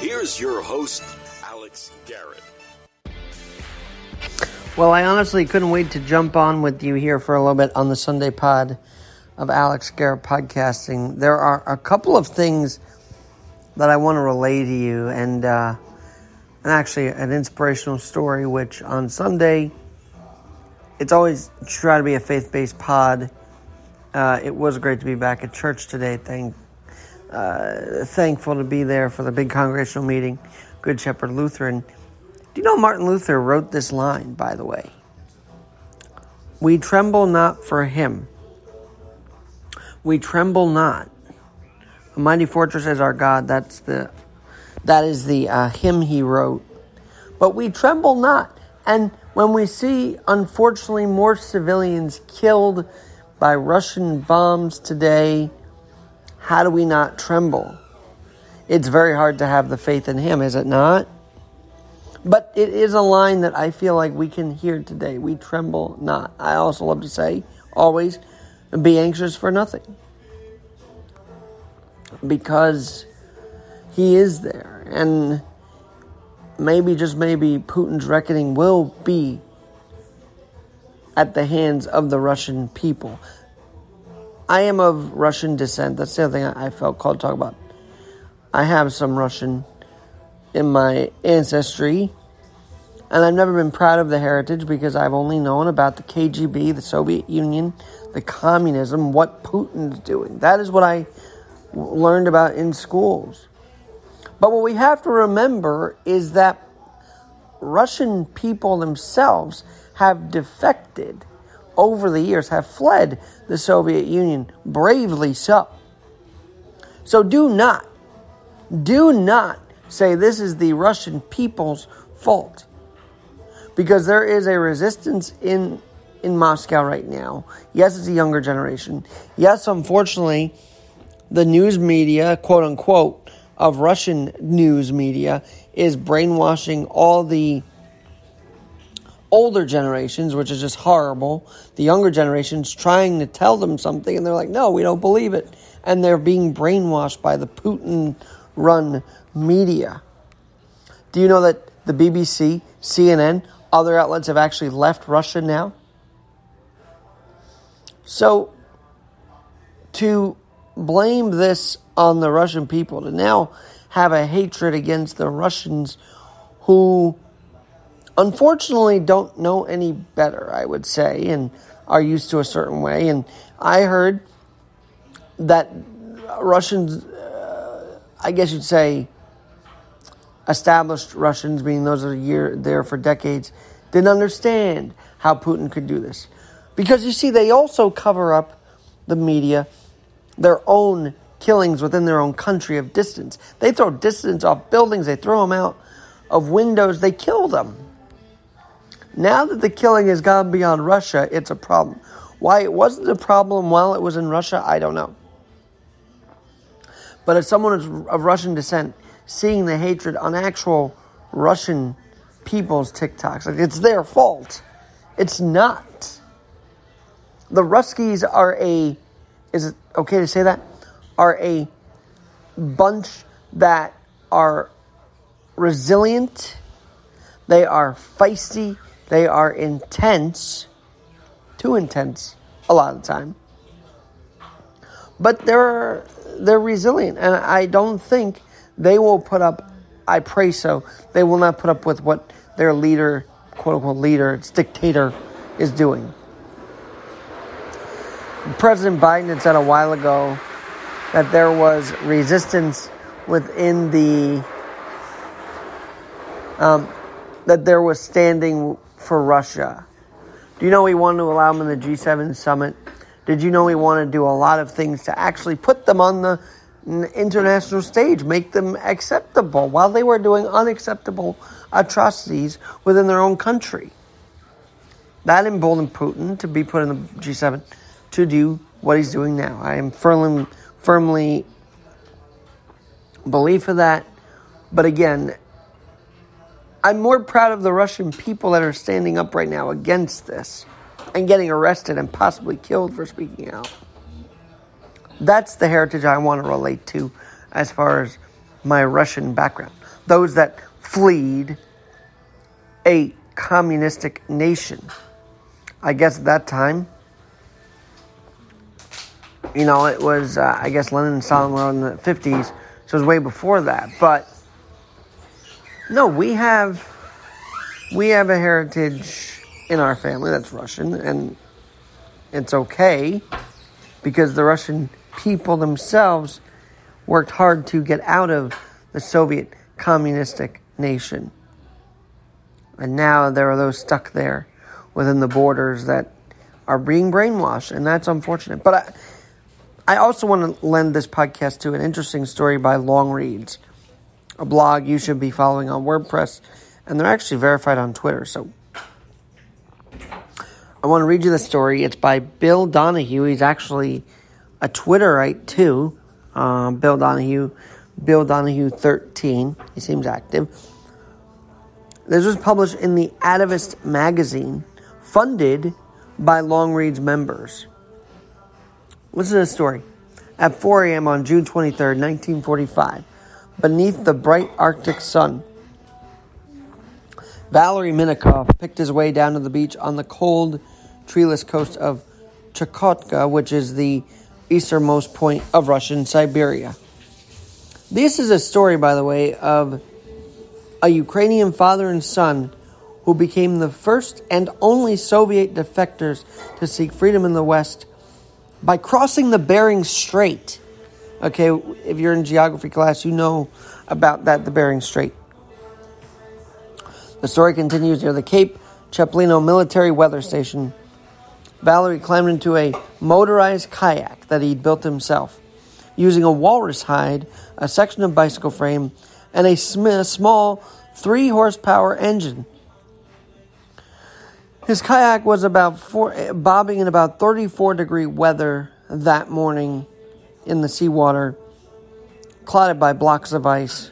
Here's your host, Alex Garrett. Well, I honestly couldn't wait to jump on with you here for a little bit on the Sunday pod of Alex Garrett podcasting. There are a couple of things that I want to relay to you, and uh, and actually an inspirational story. Which on Sunday, it's always try to be a faith based pod. Uh, it was great to be back at church today. Thank, uh, thankful to be there for the big congregational meeting, Good Shepherd Lutheran. Do you know Martin Luther wrote this line, by the way? We tremble not for him. We tremble not. A mighty fortress is our God. That's the that is the uh, hymn he wrote. But we tremble not. And when we see, unfortunately, more civilians killed by Russian bombs today, how do we not tremble? It's very hard to have the faith in him, is it not? But it is a line that I feel like we can hear today. We tremble not. I also love to say, always, be anxious for nothing. Because he is there. And maybe, just maybe, Putin's reckoning will be at the hands of the Russian people. I am of Russian descent. That's the other thing I felt called to talk about. I have some Russian in my ancestry. And I've never been proud of the heritage because I've only known about the KGB, the Soviet Union, the communism, what Putin's doing. That is what I learned about in schools. But what we have to remember is that Russian people themselves have defected over the years, have fled the Soviet Union, bravely so. So do not, do not say this is the Russian people's fault. Because there is a resistance in in Moscow right now. Yes, it's a younger generation. Yes, unfortunately, the news media, quote unquote, of Russian news media is brainwashing all the older generations, which is just horrible. The younger generations trying to tell them something, and they're like, no, we don't believe it. And they're being brainwashed by the Putin run media. Do you know that the BBC, CNN, other outlets have actually left Russia now? So, to blame this on the Russian people, to now have a hatred against the Russians who unfortunately don't know any better, I would say, and are used to a certain way. And I heard that Russians, uh, I guess you'd say, established Russians, meaning those that are year, there for decades, didn't understand how Putin could do this. Because you see, they also cover up the media, their own killings within their own country of distance. They throw dissidents off buildings, they throw them out of windows, they kill them. Now that the killing has gone beyond Russia, it's a problem. Why it wasn't a problem while it was in Russia, I don't know. But as someone of Russian descent, seeing the hatred on actual Russian people's TikToks, like it's their fault. It's not. The Ruskies are a, is it okay to say that? Are a bunch that are resilient, they are feisty, they are intense, too intense a lot of the time. But they're they're resilient, and I don't think they will put up. I pray so. They will not put up with what their leader, quote unquote leader, its dictator, is doing. President Biden had said a while ago that there was resistance within the um, that there was standing for Russia. Do you know we wanted to allow them in the G7 summit? Did you know we want to do a lot of things to actually put them on the international stage, make them acceptable while they were doing unacceptable atrocities within their own country? That emboldened Putin to be put in the G7 to do what he's doing now. I am firmly, firmly believe of that. But again, I'm more proud of the Russian people that are standing up right now against this and getting arrested and possibly killed for speaking out. That's the heritage I want to relate to as far as my Russian background. those that fleed a communistic nation. I guess at that time, you know, it was, uh, I guess Lenin and Stalin were in the 50s, so it was way before that. But no, we have we have a heritage in our family that's Russian, and it's okay because the Russian people themselves worked hard to get out of the Soviet communistic nation. And now there are those stuck there within the borders that are being brainwashed, and that's unfortunate. But I, I also want to lend this podcast to an interesting story by Longreads, a blog you should be following on WordPress, and they're actually verified on Twitter. So I want to read you the story. It's by Bill Donahue. He's actually a Twitterite too. Um, Bill Donahue, Bill Donahue 13. He seems active. This was published in the Atavist magazine, funded by Longreads members. Listen to the story. At 4 a.m. on June 23rd, 1945, beneath the bright Arctic sun, Valeri Minakov picked his way down to the beach on the cold, treeless coast of Chukotka, which is the easternmost point of Russian Siberia. This is a story, by the way, of a Ukrainian father and son who became the first and only Soviet defectors to seek freedom in the West by crossing the Bering Strait. Okay, if you're in geography class, you know about that, the Bering Strait. The story continues near the Cape Chaplino military weather station. Valeri climbed into a motorized kayak that he'd built himself, using a walrus hide, a section of bicycle frame, and a small 3 horsepower engine. His kayak was about four, bobbing in about 34 degree weather that morning in the seawater, clotted by blocks of ice.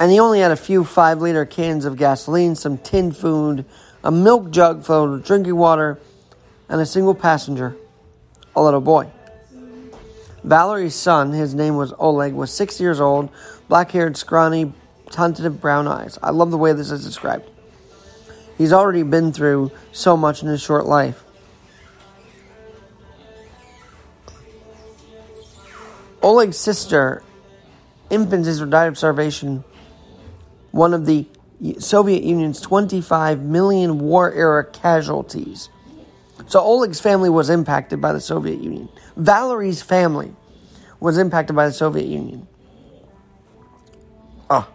And he only had a few five liter cans of gasoline, some tin food, a milk jug filled with drinking water, and a single passenger, a little boy. Valeri's son, his name was Oleg, was six years old, black haired, scrawny, tentative brown eyes. I love the way this is described. He's already been through so much in his short life. Oleg's sister, infant sister, died of starvation, one of the Soviet Union's 25 million war era casualties. So Oleg's family was impacted by the Soviet Union. Valeri's family was impacted by the Soviet Union. Oh.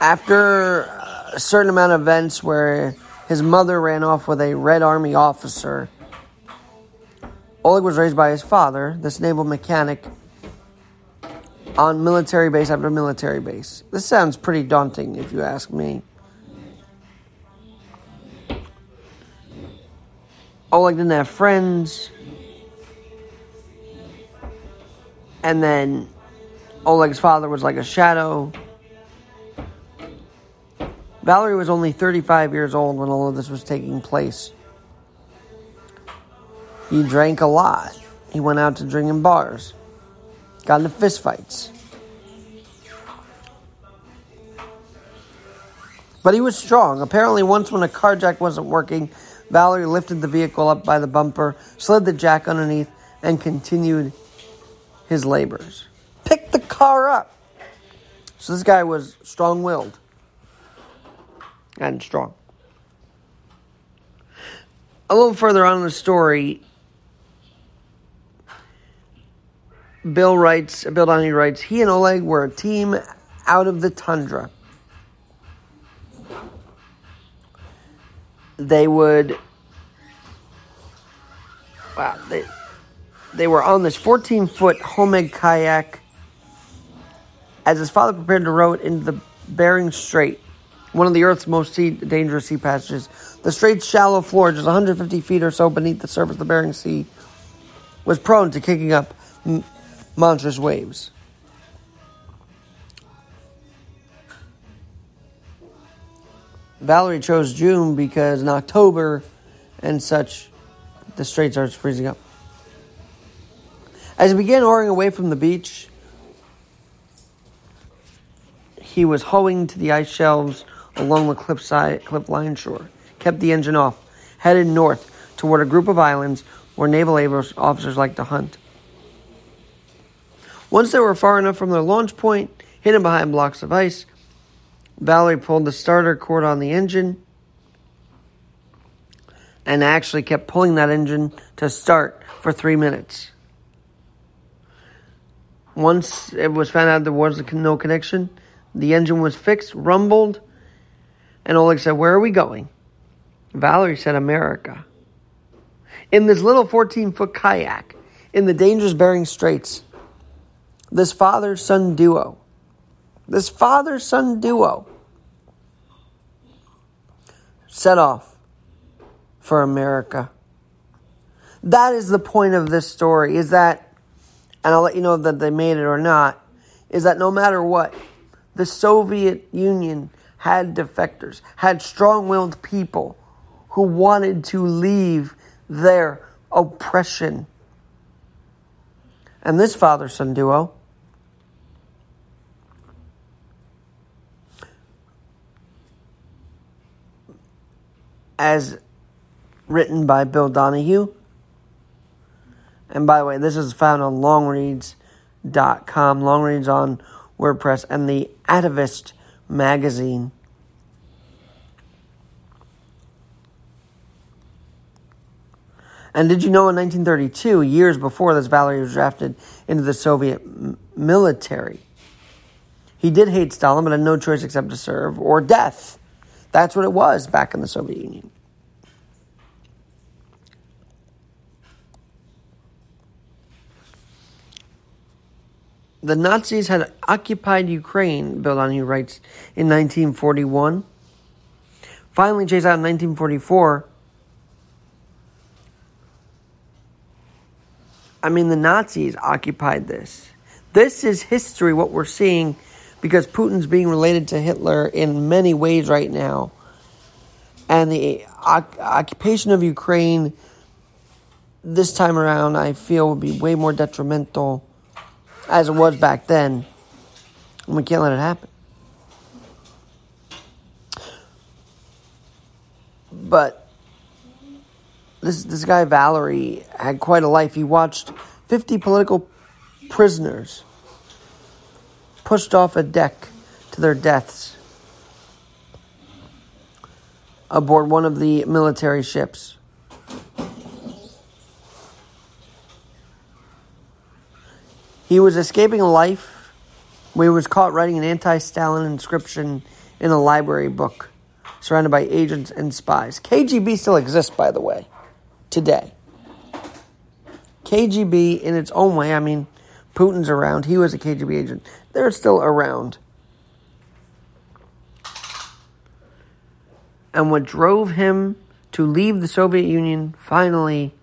After a certain amount of events where his mother ran off with a Red Army officer, Oleg was raised by his father, this naval mechanic, on military base after military base. This sounds pretty daunting if you ask me. Oleg didn't have friends. And then Oleg's father was like a shadow. Valeri was only 35 years old when all of this was taking place. He drank a lot. He went out to drink in bars. Got into fistfights. But he was strong. Apparently, once when a car jack wasn't working, Valeri lifted the vehicle up by the bumper, slid the jack underneath, and continued his labors. Picked the car up. So this guy was strong willed and strong. A little further on in the story, Bill writes, Bill Donahue writes, he and Oleg were a team out of the tundra. they would wow, they, they were on this 14 foot Homeg kayak as his father prepared to row it into the Bering Strait, one of the Earth's most sea, dangerous sea passages. The strait's shallow floor, just 150 feet or so beneath the surface of the Bering Sea, was prone to kicking up m- monstrous waves. Valeri chose June because in October and such, the strait starts freezing up. As he began oaring away from the beach, he was hoeing to the ice shelves along the cliffside, cliff line shore, kept the engine off, headed north toward a group of islands where naval officers like to hunt. Once they were far enough from their launch point, hidden behind blocks of ice, Valeri pulled the starter cord on the engine and actually kept pulling that engine to start for three minutes. Once it was found out there was no connection, the engine was fixed, rumbled, and Oleg said, Where are we going? Valeri said, America. In this little 14 foot kayak in the dangerous Bering Straits, this father son duo, this father son duo set off for America. That is the point of this story, is that, and I'll let you know that they made it or not, is that no matter what, the Soviet Union had defectors, had strong willed people who wanted to leave their oppression. And this father son duo as written by Bill Donahue. And by the way, this is found on longreads.com, longreads on WordPress, and the Atavist magazine. And did you know in 1932, years before this, Valeri was drafted into the Soviet military? He did hate Stalin, but had no choice except to serve or death. That's what it was back in the Soviet Union. The Nazis had occupied Ukraine, Donahue writes, in 1941. Finally chased out in 1944. I mean, the Nazis occupied this. This is history, what we're seeing because Putin's being related to Hitler in many ways right now. And the occupation of Ukraine this time around, I feel, would be way more detrimental as it was back then. And we can't let it happen. But this this guy Valeri had quite a life. He watched 50 political prisoners pushed off a deck to their deaths aboard one of the military ships. He was escaping life where he was caught writing an anti Stalin inscription in a library book, surrounded by agents and spies. KGB still exists, by the way, today. KGB, in its own way, I mean, Putin's around. He was a KGB agent. They're still around. And what drove him to leave the Soviet Union finally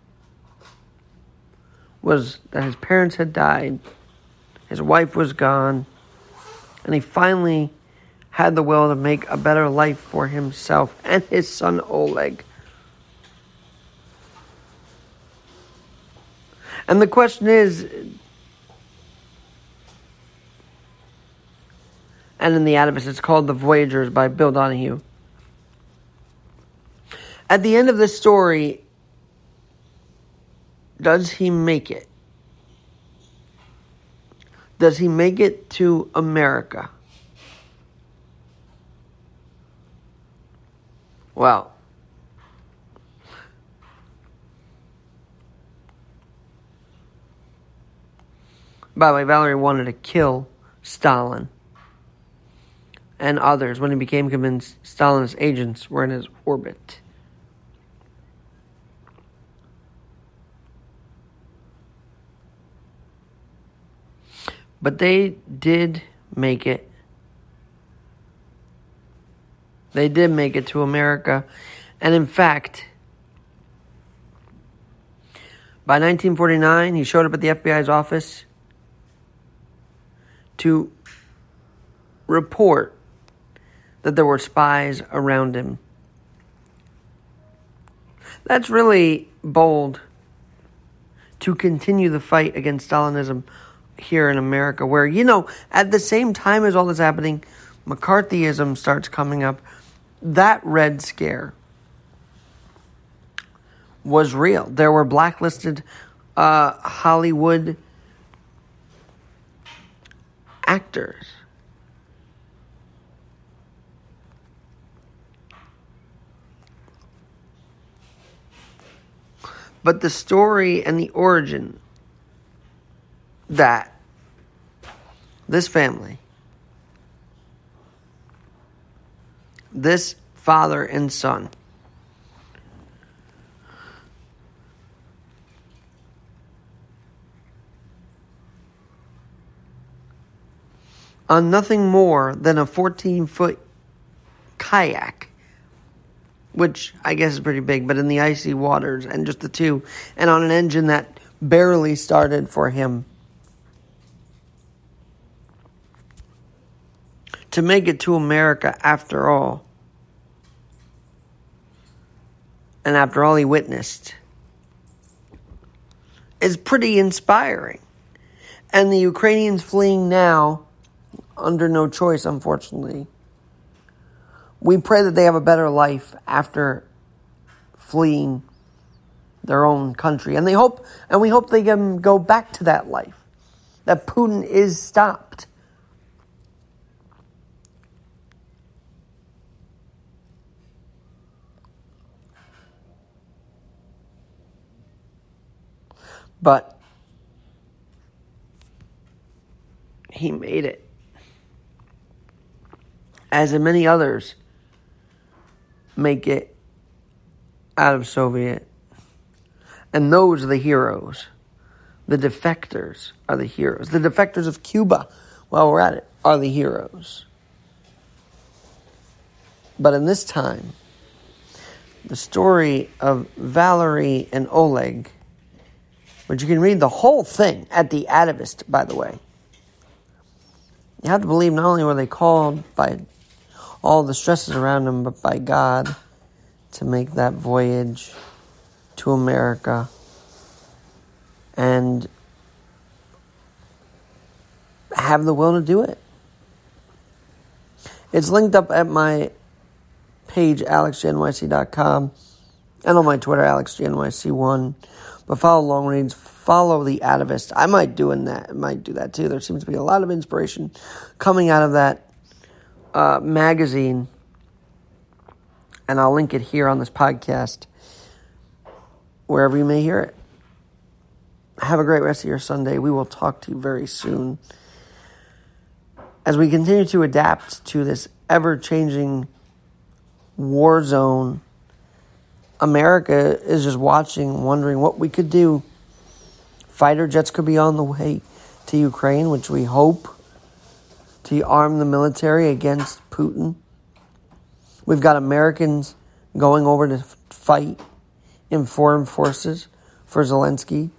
was that his parents had died, his wife was gone, and he finally had the will to make a better life for himself and his son Oleg. And the question is and in the Atavist, it's called The Voyagers by Bill Donahue. At the end of this story, does he make it? Does he make it to America? Well, by the way, Valeri wanted to kill Stalin and others when he became convinced Stalin's agents were in his orbit. But they did make it. They did make it to America. And in fact, by 1949, he showed up at the FBI's office to report that there were spies around him. That's really bold to continue the fight against Stalinism here in America, where, you know, at the same time as all this happening, McCarthyism starts coming up. That Red Scare was real. There were blacklisted uh, Hollywood actors. But the story and the origin that this family, this father and son, on nothing more than a 14 foot kayak, which I guess is pretty big, but in the icy waters and just the two, and on an engine that barely started for him. To make it to America after all. And after all he witnessed is pretty inspiring. And the Ukrainians fleeing now under no choice, unfortunately. We pray that they have a better life after fleeing their own country. And they hope and we hope they can go back to that life. That Putin is stopped. But he made it as in many others, make it out of Soviet. And those are the heroes. The defectors are the heroes. The defectors of Cuba, while we're at it, are the heroes. But in this time, the story of Valeri and Oleg, which you can read the whole thing at the Atavist, by the way. You have to believe not only were they called by all the stresses around them, but by God to make that voyage to America and have the will to do it. It's linked up at my page, alexjnyc.com, and on my Twitter, alexjnyc1. But follow longreads, follow the Atavist. I might doing that. might do that too. There seems to be a lot of inspiration coming out of that uh, magazine, and I'll link it here on this podcast, wherever you may hear it. Have a great rest of your Sunday. We will talk to you very soon. As we continue to adapt to this ever changing war zone, America is just watching, wondering what we could do. Fighter jets could be on the way to Ukraine, which we hope to arm the military against Putin. We've got Americans going over to fight in foreign forces for Zelensky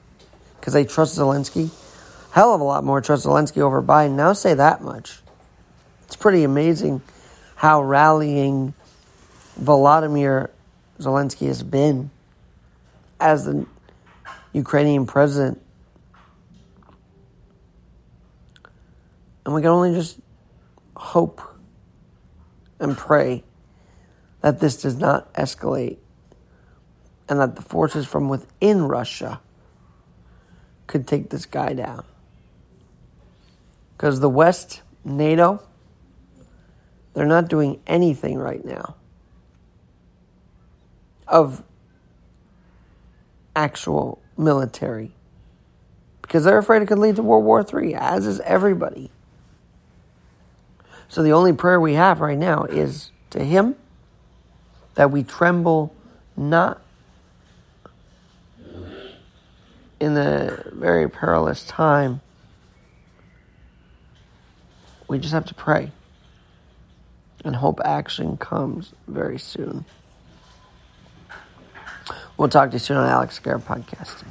because they trust Zelensky. Hell of a lot more trust Zelensky over Biden. Now say that much. It's pretty amazing how rallying Volodymyr Zelensky has been as the Ukrainian president And we can only just hope and pray that this does not escalate and that the forces from within Russia could take this guy down. Because the West, NATO, they're not doing anything right now of actual military because they're afraid it could lead to World War III, as is everybody. So the only prayer we have right now is to Him that we tremble not in the very perilous time. We just have to pray and hope action comes very soon. We'll talk to you soon on Alex Garrett Podcasting.